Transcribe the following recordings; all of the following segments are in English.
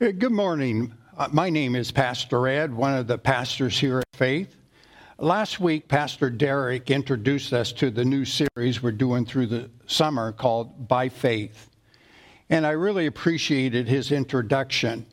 Good morning. Uh, My name is Pastor Ed, one of the pastors here at Faith. Last week, Pastor Derek introduced us to the new series we're doing through the summer called By Faith. And I really appreciated his introduction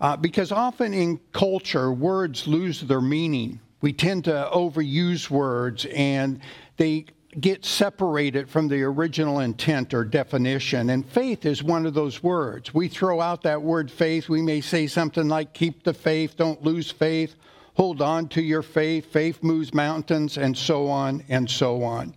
uh, because often in culture, words lose their meaning. We tend to overuse words and they get separated from the original intent or definition. And faith is one of those words. We throw out that word faith. We may say something like, keep the faith, don't lose faith, hold on to your faith, faith moves mountains, and so on and so on.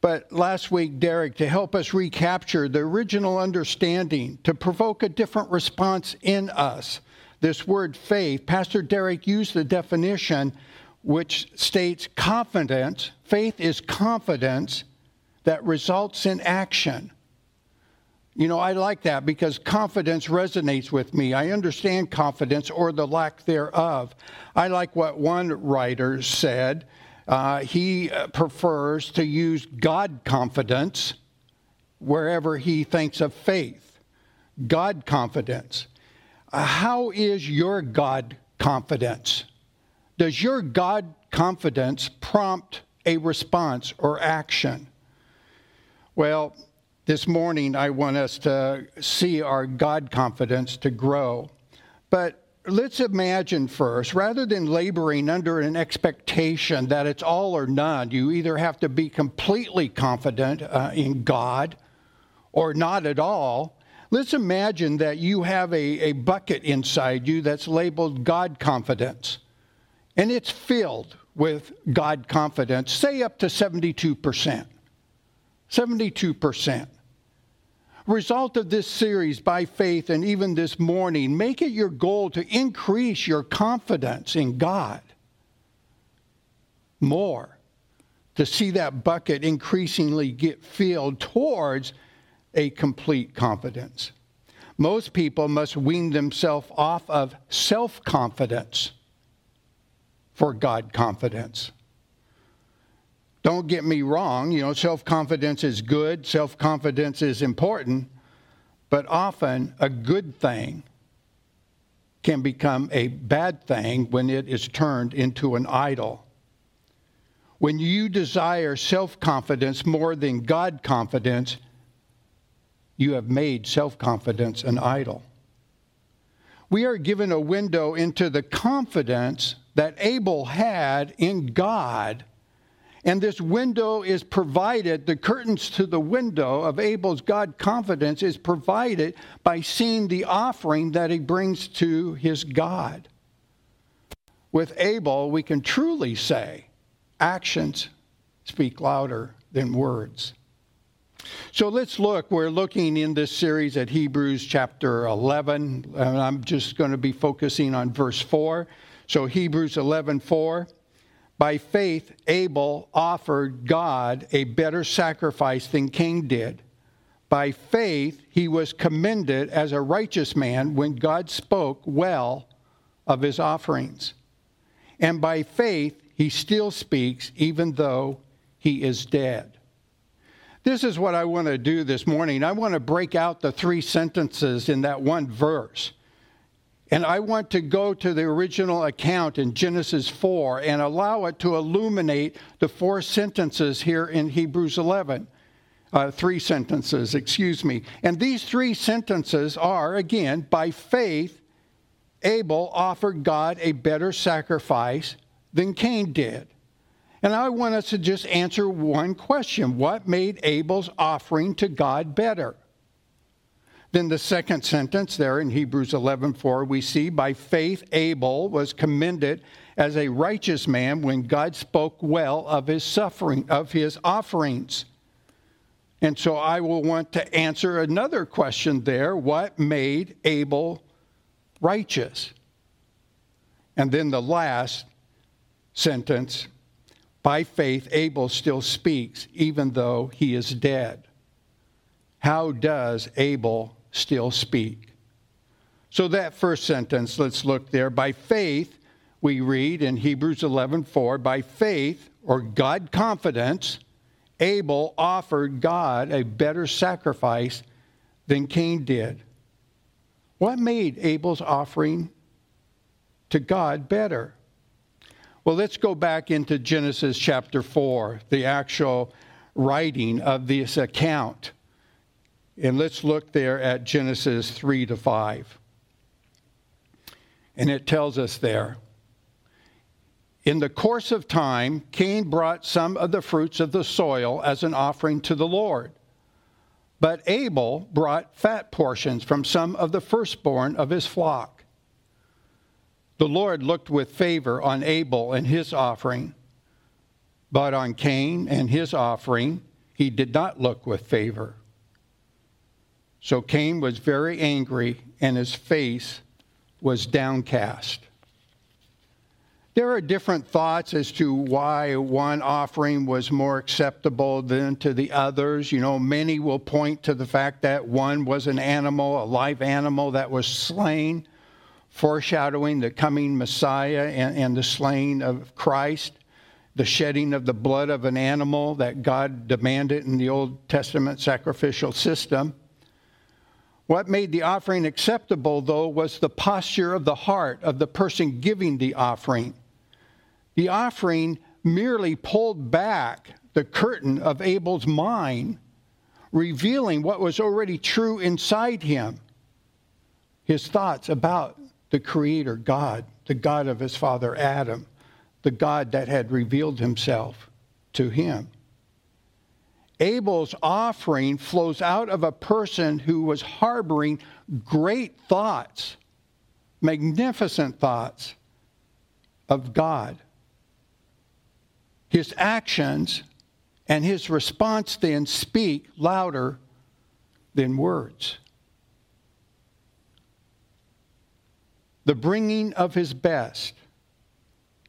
But last week, Derek, to help us recapture the original understanding, to provoke a different response in us, this word faith, Pastor Derek used the definition which states confidence. Faith is confidence that results in action. You know, I like that because confidence resonates with me. I understand confidence or the lack thereof. I like what one writer said. Uh, he uh, prefers to use God confidence wherever he thinks of faith. God confidence. Uh, how is your God confidence? Does your God confidence prompt a response or action? Well, this morning I want us to see our God confidence to grow. But let's imagine first, rather than laboring under an expectation that it's all or none, you either have to be completely confident uh, in God or not at all. Let's imagine that you have a, a bucket inside you that's labeled God confidence and it's filled with God confidence, say up to 72%. 72%. Result of this series by faith and even this morning, make it your goal to increase your confidence in God more, to see that bucket increasingly get filled towards a complete confidence. Most people must wean themselves off of self confidence for God confidence. Don't get me wrong, you know, self confidence is good, self confidence is important, but often a good thing can become a bad thing when it is turned into an idol. When you desire self confidence more than God confidence, you have made self confidence an idol. We are given a window into the confidence that Abel had in God. And this window is provided, the curtains to the window of Abel's God confidence is provided by seeing the offering that he brings to his God. With Abel, we can truly say actions speak louder than words. So let's look. We're looking in this series at Hebrews chapter 11, and I'm just going to be focusing on verse 4. So Hebrews 11:4 By faith Abel offered God a better sacrifice than Cain did. By faith he was commended as a righteous man when God spoke well of his offerings. And by faith he still speaks even though he is dead. This is what I want to do this morning. I want to break out the three sentences in that one verse. And I want to go to the original account in Genesis 4 and allow it to illuminate the four sentences here in Hebrews 11. Uh, three sentences, excuse me. And these three sentences are, again, by faith, Abel offered God a better sacrifice than Cain did. And I want us to just answer one question What made Abel's offering to God better? Then the second sentence there in Hebrews 11:4 we see by faith Abel was commended as a righteous man when God spoke well of his suffering of his offerings. And so I will want to answer another question there, what made Abel righteous? And then the last sentence by faith, Abel still speaks, even though he is dead. How does Abel still speak? So, that first sentence, let's look there. By faith, we read in Hebrews 11 4, by faith or God confidence, Abel offered God a better sacrifice than Cain did. What made Abel's offering to God better? Well, let's go back into Genesis chapter 4, the actual writing of this account. And let's look there at Genesis 3 to 5. And it tells us there In the course of time, Cain brought some of the fruits of the soil as an offering to the Lord. But Abel brought fat portions from some of the firstborn of his flock. The Lord looked with favor on Abel and his offering, but on Cain and his offering he did not look with favor. So Cain was very angry, and his face was downcast. There are different thoughts as to why one offering was more acceptable than to the others. You know, many will point to the fact that one was an animal, a live animal that was slain, foreshadowing the coming Messiah and, and the slaying of Christ, the shedding of the blood of an animal that God demanded in the Old Testament sacrificial system. What made the offering acceptable, though, was the posture of the heart of the person giving the offering. The offering merely pulled back the curtain of Abel's mind, revealing what was already true inside him his thoughts about the Creator God, the God of his father Adam, the God that had revealed himself to him. Abel's offering flows out of a person who was harboring great thoughts, magnificent thoughts of God. His actions and his response then speak louder than words. The bringing of his best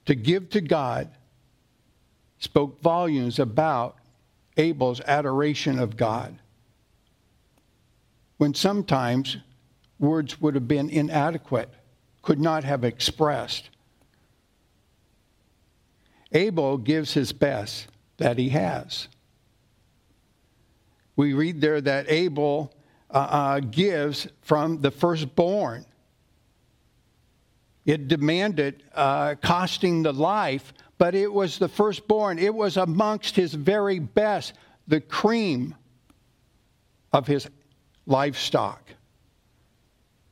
to give to God spoke volumes about Abel's adoration of God. When sometimes words would have been inadequate, could not have expressed. Abel gives his best that he has. We read there that Abel uh, uh, gives from the firstborn. It demanded uh, costing the life but it was the firstborn. It was amongst his very best, the cream of his livestock.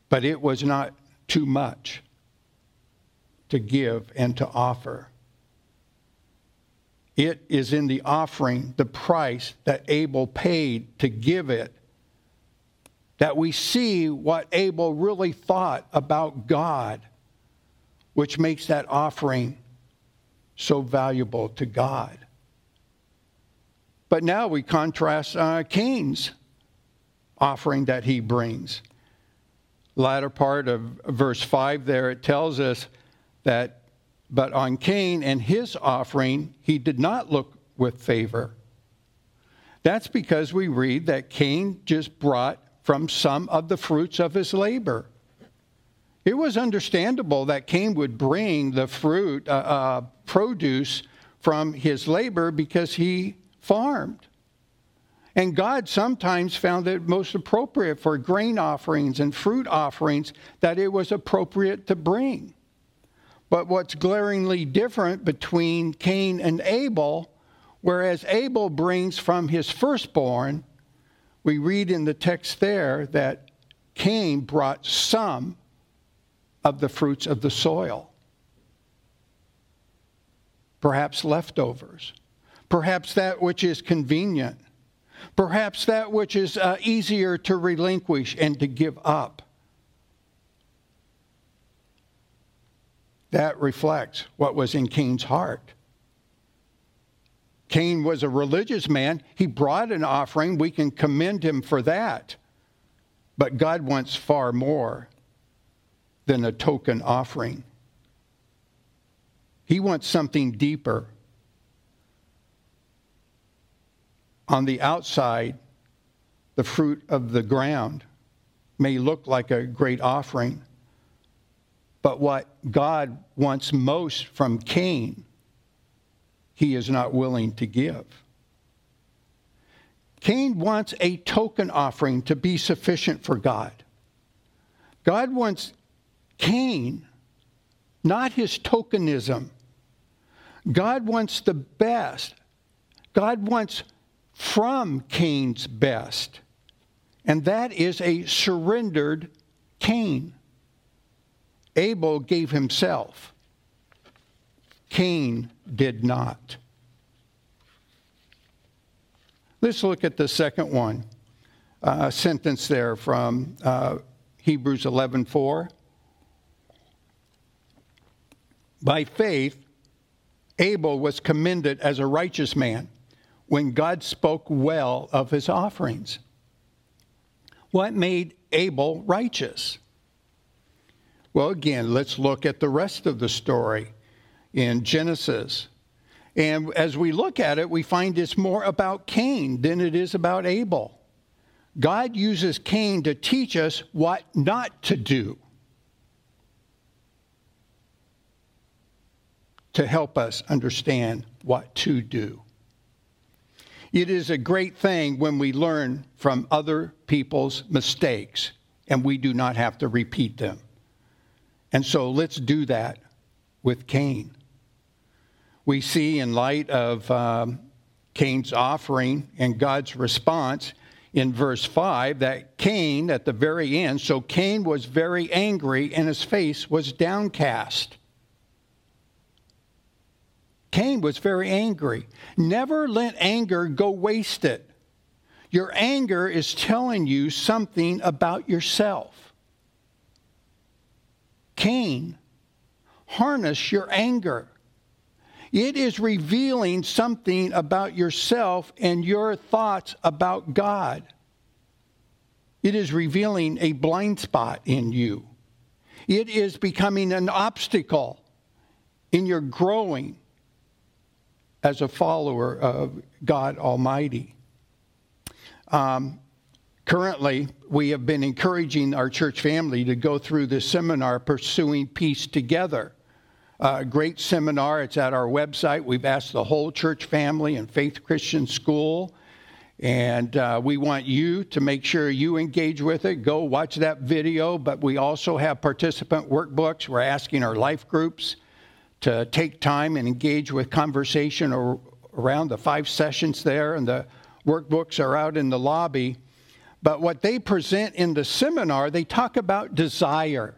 But it was not too much to give and to offer. It is in the offering, the price that Abel paid to give it, that we see what Abel really thought about God, which makes that offering so valuable to God. But now we contrast uh, Cain's offering that he brings. Latter part of verse 5 there, it tells us that, but on Cain and his offering, he did not look with favor. That's because we read that Cain just brought from some of the fruits of his labor. It was understandable that Cain would bring the fruit, uh, uh, produce from his labor because he farmed. And God sometimes found it most appropriate for grain offerings and fruit offerings that it was appropriate to bring. But what's glaringly different between Cain and Abel, whereas Abel brings from his firstborn, we read in the text there that Cain brought some of the fruits of the soil. Perhaps leftovers. Perhaps that which is convenient. Perhaps that which is uh, easier to relinquish and to give up. That reflects what was in Cain's heart. Cain was a religious man. He brought an offering. We can commend him for that. But God wants far more than a token offering. He wants something deeper. On the outside, the fruit of the ground may look like a great offering, but what God wants most from Cain, he is not willing to give. Cain wants a token offering to be sufficient for God. God wants Cain, not his tokenism. God wants the best. God wants from Cain's best. And that is a surrendered Cain. Abel gave himself, Cain did not. Let's look at the second one, uh, sentence there from uh, Hebrews 11:4. By faith, Abel was commended as a righteous man when God spoke well of his offerings. What made Abel righteous? Well, again, let's look at the rest of the story in Genesis. And as we look at it, we find it's more about Cain than it is about Abel. God uses Cain to teach us what not to do, to help us understand what to do. It is a great thing when we learn from other people's mistakes and we do not have to repeat them. And so let's do that with Cain. We see, in light of um, Cain's offering and God's response in verse 5, that Cain, at the very end, so Cain was very angry and his face was downcast. Cain was very angry. Never let anger go wasted. Your anger is telling you something about yourself. Cain, harness your anger. It is revealing something about yourself and your thoughts about God. It is revealing a blind spot in you. It is becoming an obstacle in your growing as a follower of God Almighty. Um, currently, we have been encouraging our church family to go through this seminar, Pursuing Peace Together. Uh, great seminar. It's at our website. We've asked the whole church family and Faith Christian School. And uh, we want you to make sure you engage with it. Go watch that video. But we also have participant workbooks. We're asking our life groups to take time and engage with conversation or, around the five sessions there, and the workbooks are out in the lobby. But what they present in the seminar, they talk about desire.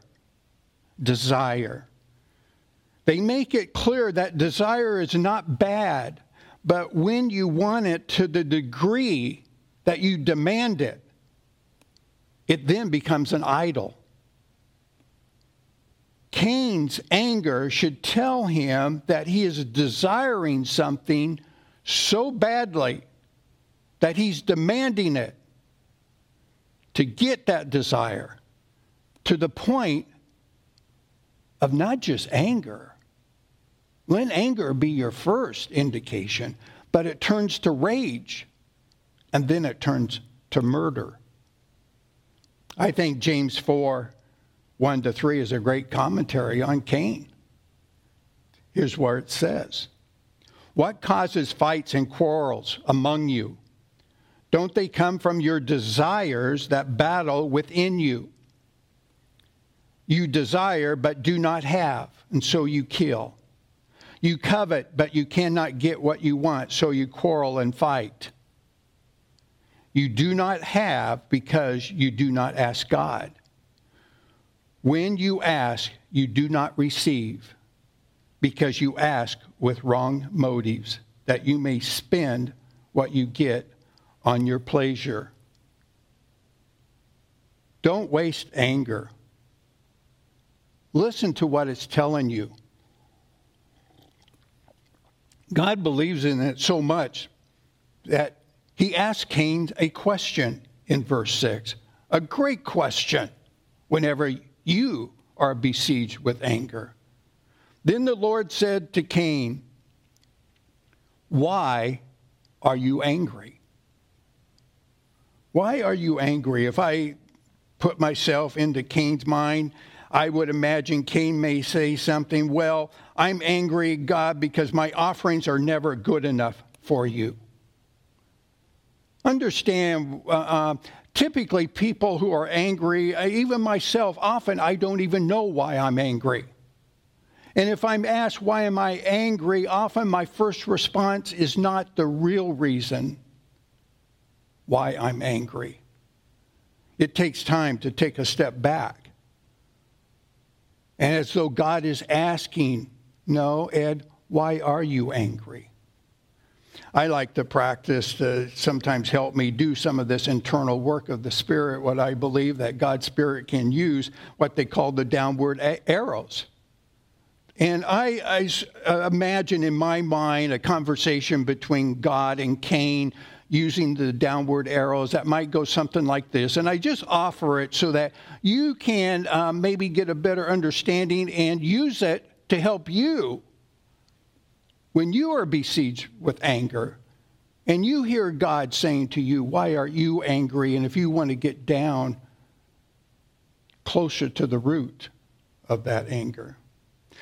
Desire. They make it clear that desire is not bad, but when you want it to the degree that you demand it, it then becomes an idol. Cain's anger should tell him that he is desiring something so badly that he's demanding it to get that desire to the point of not just anger. Let anger be your first indication, but it turns to rage and then it turns to murder. I think James 4 1 to 3 is a great commentary on Cain. Here's what it says What causes fights and quarrels among you? Don't they come from your desires that battle within you? You desire but do not have, and so you kill. You covet but you cannot get what you want, so you quarrel and fight. You do not have because you do not ask God. When you ask, you do not receive because you ask with wrong motives, that you may spend what you get on your pleasure. Don't waste anger. Listen to what it's telling you. God believes in it so much that he asked Cain a question in verse 6, a great question whenever you are besieged with anger. Then the Lord said to Cain, Why are you angry? Why are you angry? If I put myself into Cain's mind, I would imagine Cain may say something, Well, I'm angry, God, because my offerings are never good enough for you. Understand, uh, uh, typically, people who are angry, uh, even myself, often I don't even know why I'm angry. And if I'm asked, why am I angry, often my first response is not the real reason why I'm angry. It takes time to take a step back. And as though God is asking, No, Ed, why are you angry? I like to practice to sometimes help me do some of this internal work of the Spirit, what I believe that God's Spirit can use, what they call the downward arrows. And I, I uh, imagine in my mind a conversation between God and Cain using the downward arrows that might go something like this. And I just offer it so that you can um, maybe get a better understanding and use it to help you when you are besieged with anger and you hear God saying to you, Why are you angry? And if you want to get down closer to the root of that anger.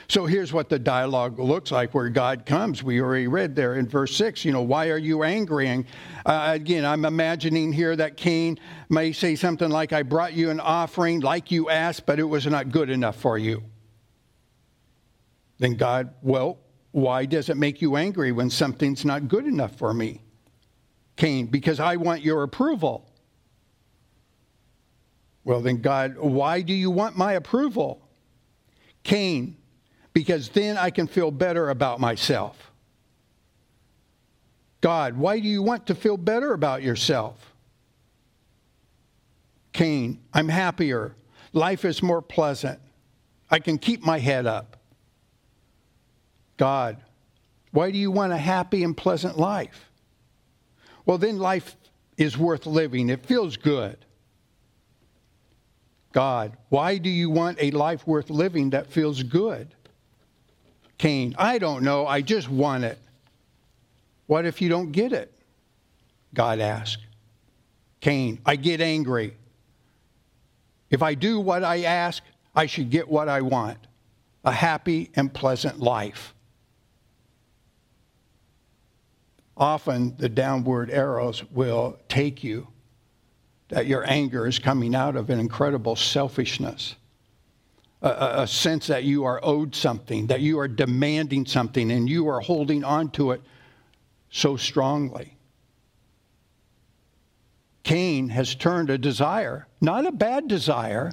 So here's what the dialogue looks like where God comes. We already read there in verse 6, you know, why are you angry? And uh, again, I'm imagining here that Cain may say something like, I brought you an offering like you asked, but it was not good enough for you. Then God, well, why does it make you angry when something's not good enough for me? Cain, because I want your approval. Well, then, God, why do you want my approval? Cain, because then I can feel better about myself. God, why do you want to feel better about yourself? Cain, I'm happier. Life is more pleasant. I can keep my head up. God, why do you want a happy and pleasant life? Well, then life is worth living. It feels good. God, why do you want a life worth living that feels good? Cain, I don't know, I just want it. What if you don't get it? God asked. Cain, I get angry. If I do what I ask, I should get what I want a happy and pleasant life. Often the downward arrows will take you, that your anger is coming out of an incredible selfishness a, a, sense that you are owed something, that you are demanding something, and you are holding on to it so strongly. Cain has turned a desire, not a bad desire,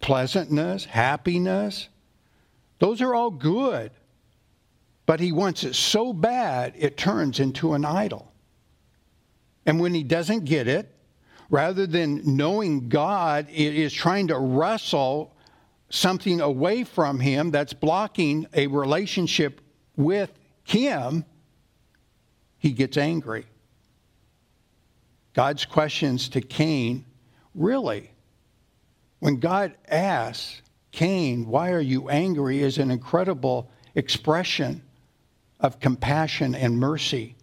pleasantness, happiness, those are all good. But he wants it so bad, it turns into an idol. And when he doesn't get it, rather than knowing God, it is trying to wrestle something away from him that's blocking a relationship with him, he gets angry. God's questions to Cain really, when God asks Cain, Why are you angry? is an incredible expression of compassion and mercy,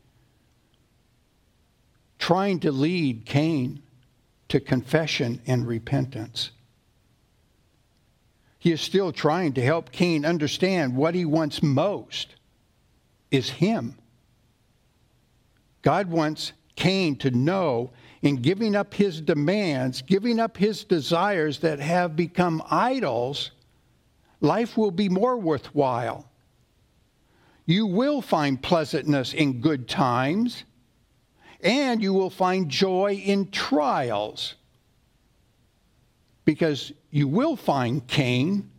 trying to lead Cain to confession and repentance. He is still trying to help Cain understand what he wants most is him. God wants Cain to know in giving up his demands, giving up his desires that have become idols, life will be more worthwhile. You will find pleasantness in good times, and you will find joy in trials because you will find, Cain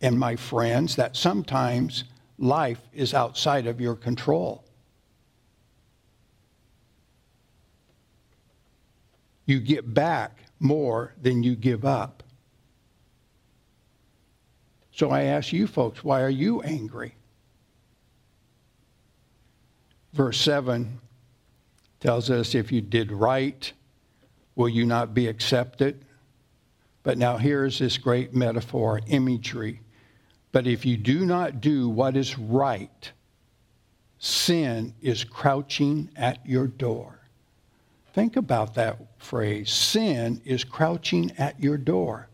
and my friends, that sometimes life is outside of your control. You get back more than you give up. So I ask you folks, why are you angry? Verse 7 tells us if you did right, will you not be accepted? But now here's this great metaphor, imagery. But if you do not do what is right, sin is crouching at your door. Think about that phrase. Sin is crouching at your door.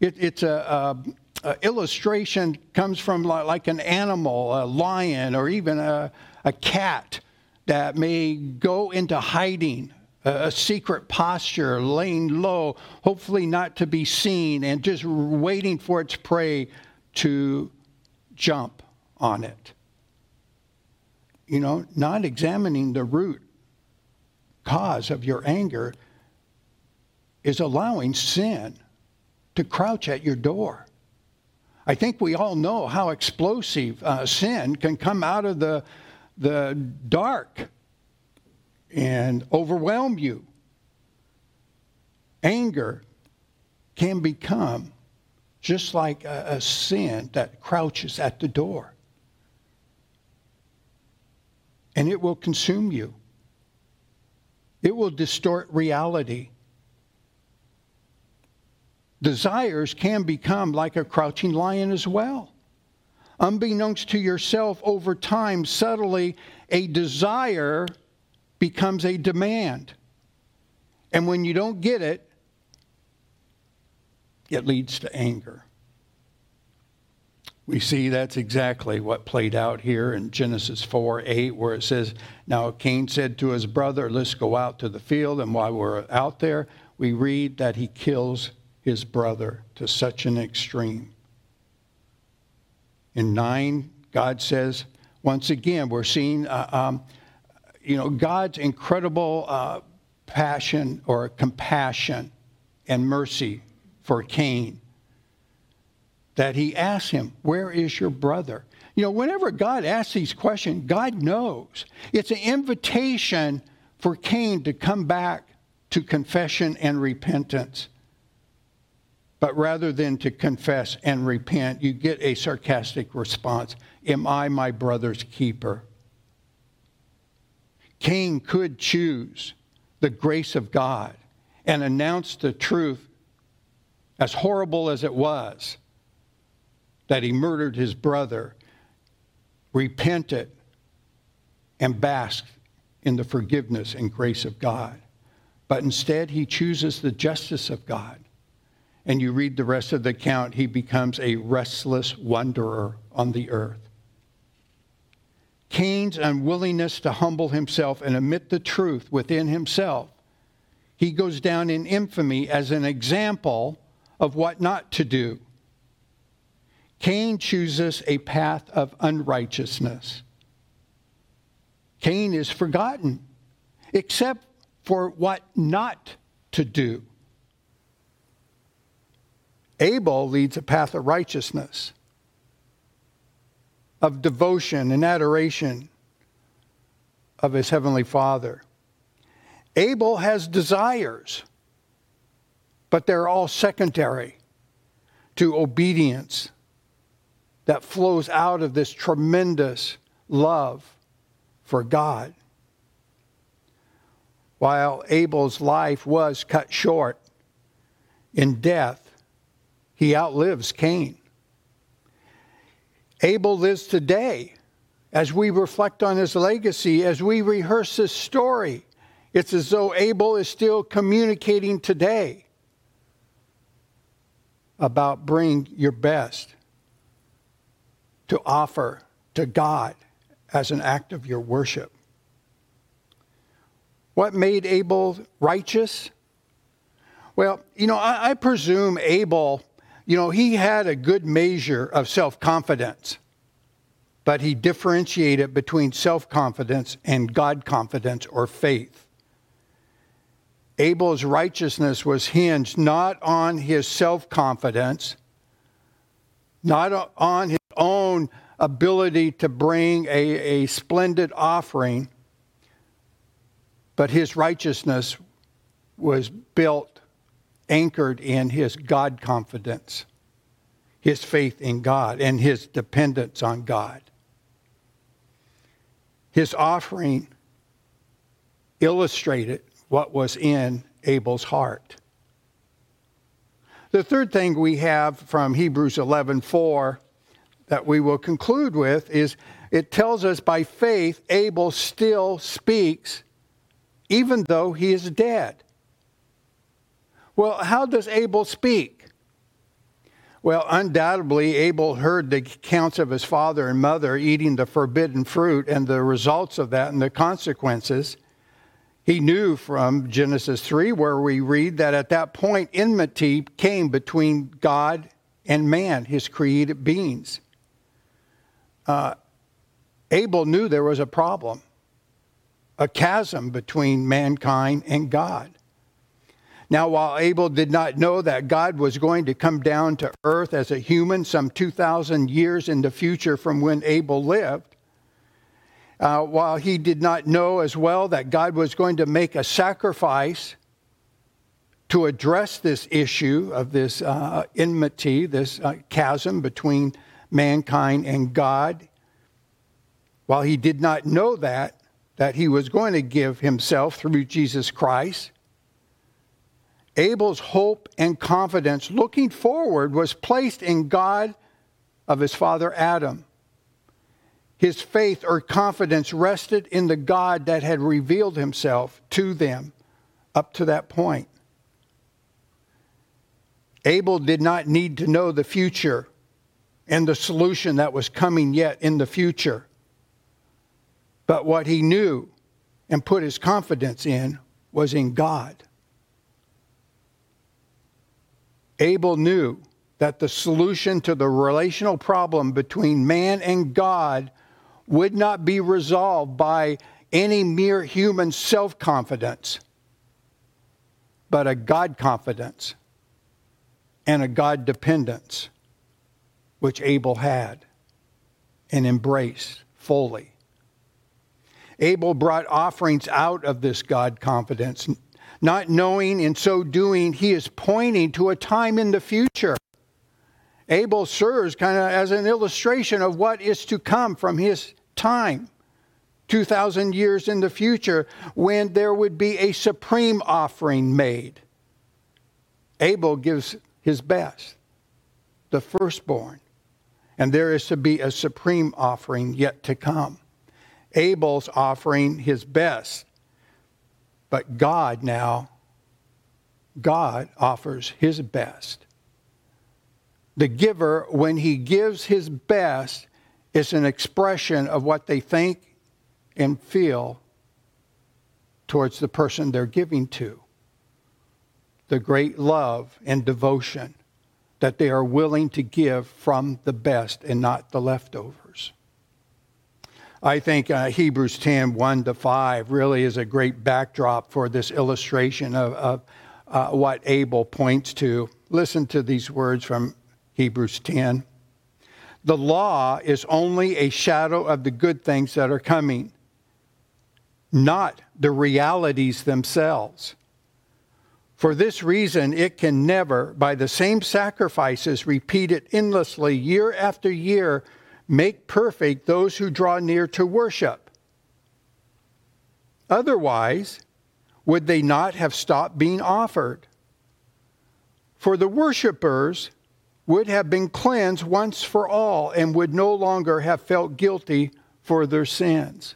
It, it's a, a, a, illustration comes from like an animal, a lion, or even a, a cat that may go into hiding a secret posture, laying low, hopefully not to be seen, and just waiting for its prey to jump on it. You know, not examining the root cause of your anger is allowing sin to crouch at your door. I think we all know how explosive uh, sin can come out of the, the dark and overwhelm you. Anger can become just like a, a sin that crouches at the door. And it will consume you. It will distort reality. Desires can become like a crouching lion as well. Unbeknownst to yourself, over time, subtly, a desire becomes a demand. And when you don't get it, it leads to anger. We see that's exactly what played out here in Genesis 4 8, where it says, Now Cain said to his brother, Let's go out to the field. And while we're out there, we read that he kills his brother to such an extreme. In 9, God says, once again, we're seeing, uh, um, you know, God's incredible uh, passion or compassion and mercy for Cain. That he asks him, Where is your brother? You know, whenever God asks these questions, God knows. It's an invitation for Cain to come back to confession and repentance. But rather than to confess and repent, you get a sarcastic response Am I my brother's keeper? Cain could choose the grace of God and announce the truth, as horrible as it was, that he murdered his brother, repented, and basked in the forgiveness and grace of God. But instead, he chooses the justice of God and you read the rest of the account, he becomes a restless wanderer on the earth. Cain's unwillingness to humble himself and admit the truth within himself, he goes down in infamy as an example of what not to do. Cain chooses a path of unrighteousness. Cain is forgotten, except for what not to do. Abel leads a path of righteousness, of devotion and adoration of his heavenly Father. Abel has desires, but they're all secondary to obedience that flows out of this tremendous love for God. While Abel's life was cut short in death, he outlives Cain. Abel lives today. As we reflect on his legacy, as we rehearse his story, it's as though Abel is still communicating today about bring your best to offer to God as an act of your worship. What made Abel righteous? Well, you know, I, I presume Abel you know, he had a good measure of self confidence, but he differentiated between self confidence and God confidence or faith. Abel's righteousness was hinged not on his self confidence, not on his own ability to bring a, a splendid offering, but his righteousness was built anchored in his God confidence, his faith in God, and his dependence on God. His offering illustrated what was in Abel's heart. The third thing we have from Hebrews 11:4 that we will conclude with is it tells us by faith Abel still speaks even though he is dead. Well, how does Abel speak? Well, undoubtedly, Abel heard the accounts of his father and mother eating the forbidden fruit and the results of that and the consequences. He knew from Genesis 3, where we read that at that point enmity came between God and man, his created beings. Uh, Abel knew there was a problem, a chasm between mankind and God. Now, while Abel did not know that God was going to come down to earth as a human some 2,000 years in the future from when Abel lived, uh, while he did not know as well that God was going to make a sacrifice to address this issue of this uh, enmity, this uh, chasm between mankind and God, while he did not know that, that he was going to give himself through Jesus Christ, Abel's hope and confidence looking forward was placed in God of his father Adam. His faith or confidence rested in the God that had revealed himself to them up to that point. Abel did not need to know the future and the solution that was coming yet in the future. But what he knew and put his confidence in was in God. Abel knew that the solution to the relational problem between man and God would not be resolved by any mere human self confidence, but a God confidence and a God dependence, which Abel had and embraced fully. Abel brought offerings out of this God confidence, not knowing in so doing he is pointing to a time in the future. Abel serves kind of as an illustration of what is to come from his time, 2,000 years in the future, when there would be a supreme offering made. Abel gives his best, the firstborn, and there is to be a supreme offering yet to come. Abel's offering his best but God now, God offers his best. The giver, when he gives his best, is an expression of what they think and feel towards the person they're giving to. The great love and devotion that they are willing to give from the best and not the leftovers. I think uh, Hebrews 10 1 to 5 really is a great backdrop for this illustration of, of uh, what Abel points to. Listen to these words from Hebrews 10. The law is only a shadow of the good things that are coming, not the realities themselves. For this reason, it can never, by the same sacrifices repeated endlessly year after year, make perfect those who draw near to worship. Otherwise, would they not have stopped being offered? For the worshippers would have been cleansed once for all and would no longer have felt guilty for their sins.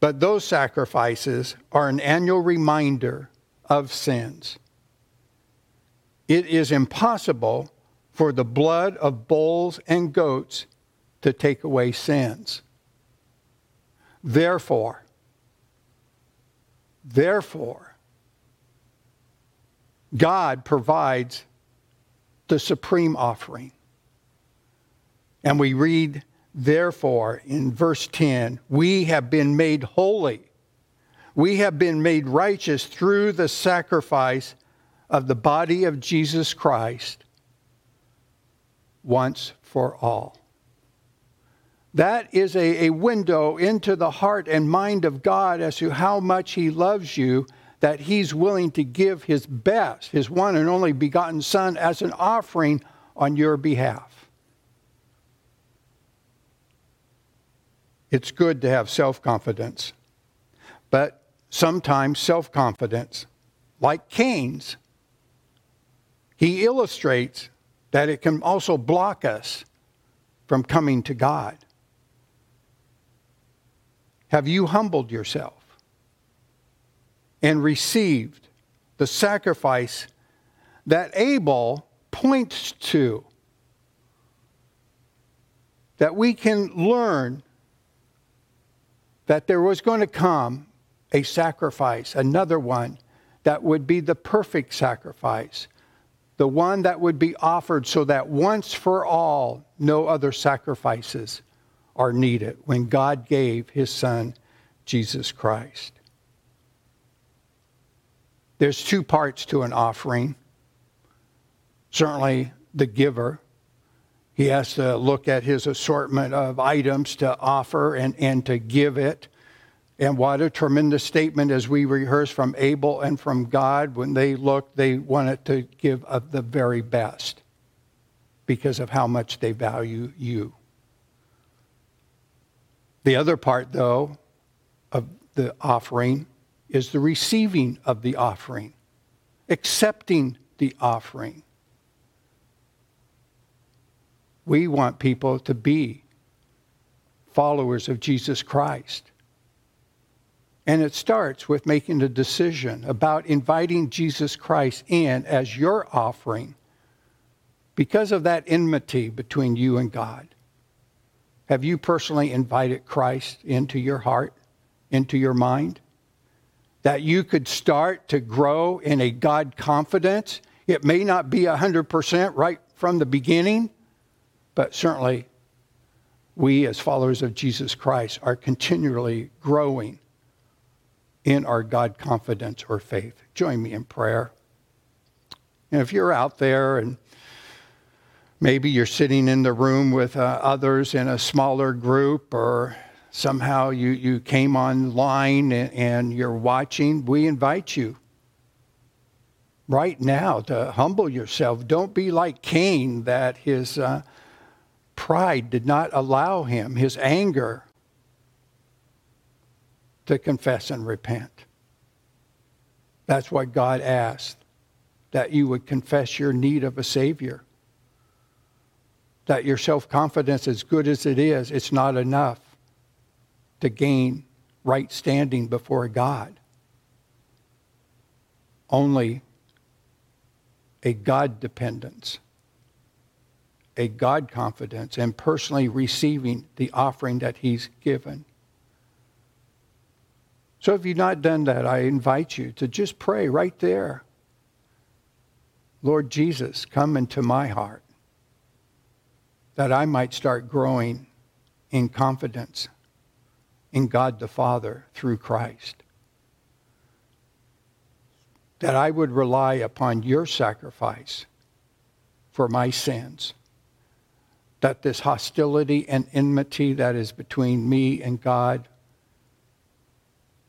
But those sacrifices are an annual reminder of sins. It is impossible for the blood of bulls and goats to take away sins. Therefore, therefore, God provides the supreme offering. And we read, therefore, in verse 10, we have been made holy. We have been made righteous through the sacrifice of the body of Jesus Christ once for all. That is a, a window into the heart and mind of God as to how much He loves you, that He's willing to give His best, His one and only begotten Son, as an offering on your behalf. It's good to have self confidence, but sometimes self confidence, like Cain's, he illustrates that it can also block us from coming to God. Have you humbled yourself and received the sacrifice that Abel points to? That we can learn that there was going to come a sacrifice, another one that would be the perfect sacrifice, the one that would be offered so that once for all, no other sacrifices are needed when God gave his son, Jesus Christ. There's two parts to an offering. Certainly, the giver. He has to look at his assortment of items to offer and, and to give it. And what a tremendous statement as we rehearse from Abel and from God. When they looked, they wanted to give of the very best because of how much they value you. The other part, though, of the offering is the receiving of the offering, accepting the offering. We want people to be followers of Jesus Christ. And it starts with making a decision about inviting Jesus Christ in as your offering because of that enmity between you and God. Have you personally invited Christ into your heart, into your mind? That you could start to grow in a God confidence. It may not be 100% right from the beginning, but certainly we, as followers of Jesus Christ, are continually growing in our God confidence or faith. Join me in prayer. And if you're out there and maybe you're sitting in the room with uh, others in a smaller group, or somehow you, you came online and, and you're watching, we invite you right now to humble yourself. Don't be like Cain, that his uh, pride did not allow him, his anger to confess and repent. That's what God asked, that you would confess your need of a Savior. That your self confidence, as good as it is, it's not enough to gain right standing before God. Only a God dependence, a God confidence, and personally receiving the offering that He's given so if you've not done that, I invite you to just pray right there. Lord Jesus, come into my heart that I might start growing in confidence in God the Father through Christ. That I would rely upon your sacrifice for my sins. That this hostility and enmity that is between me and God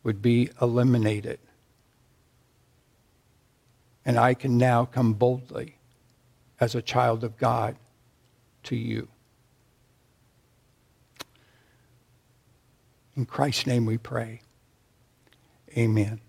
would be eliminated. And I can now come boldly as a child of God to you. In Christ's name we pray. Amen.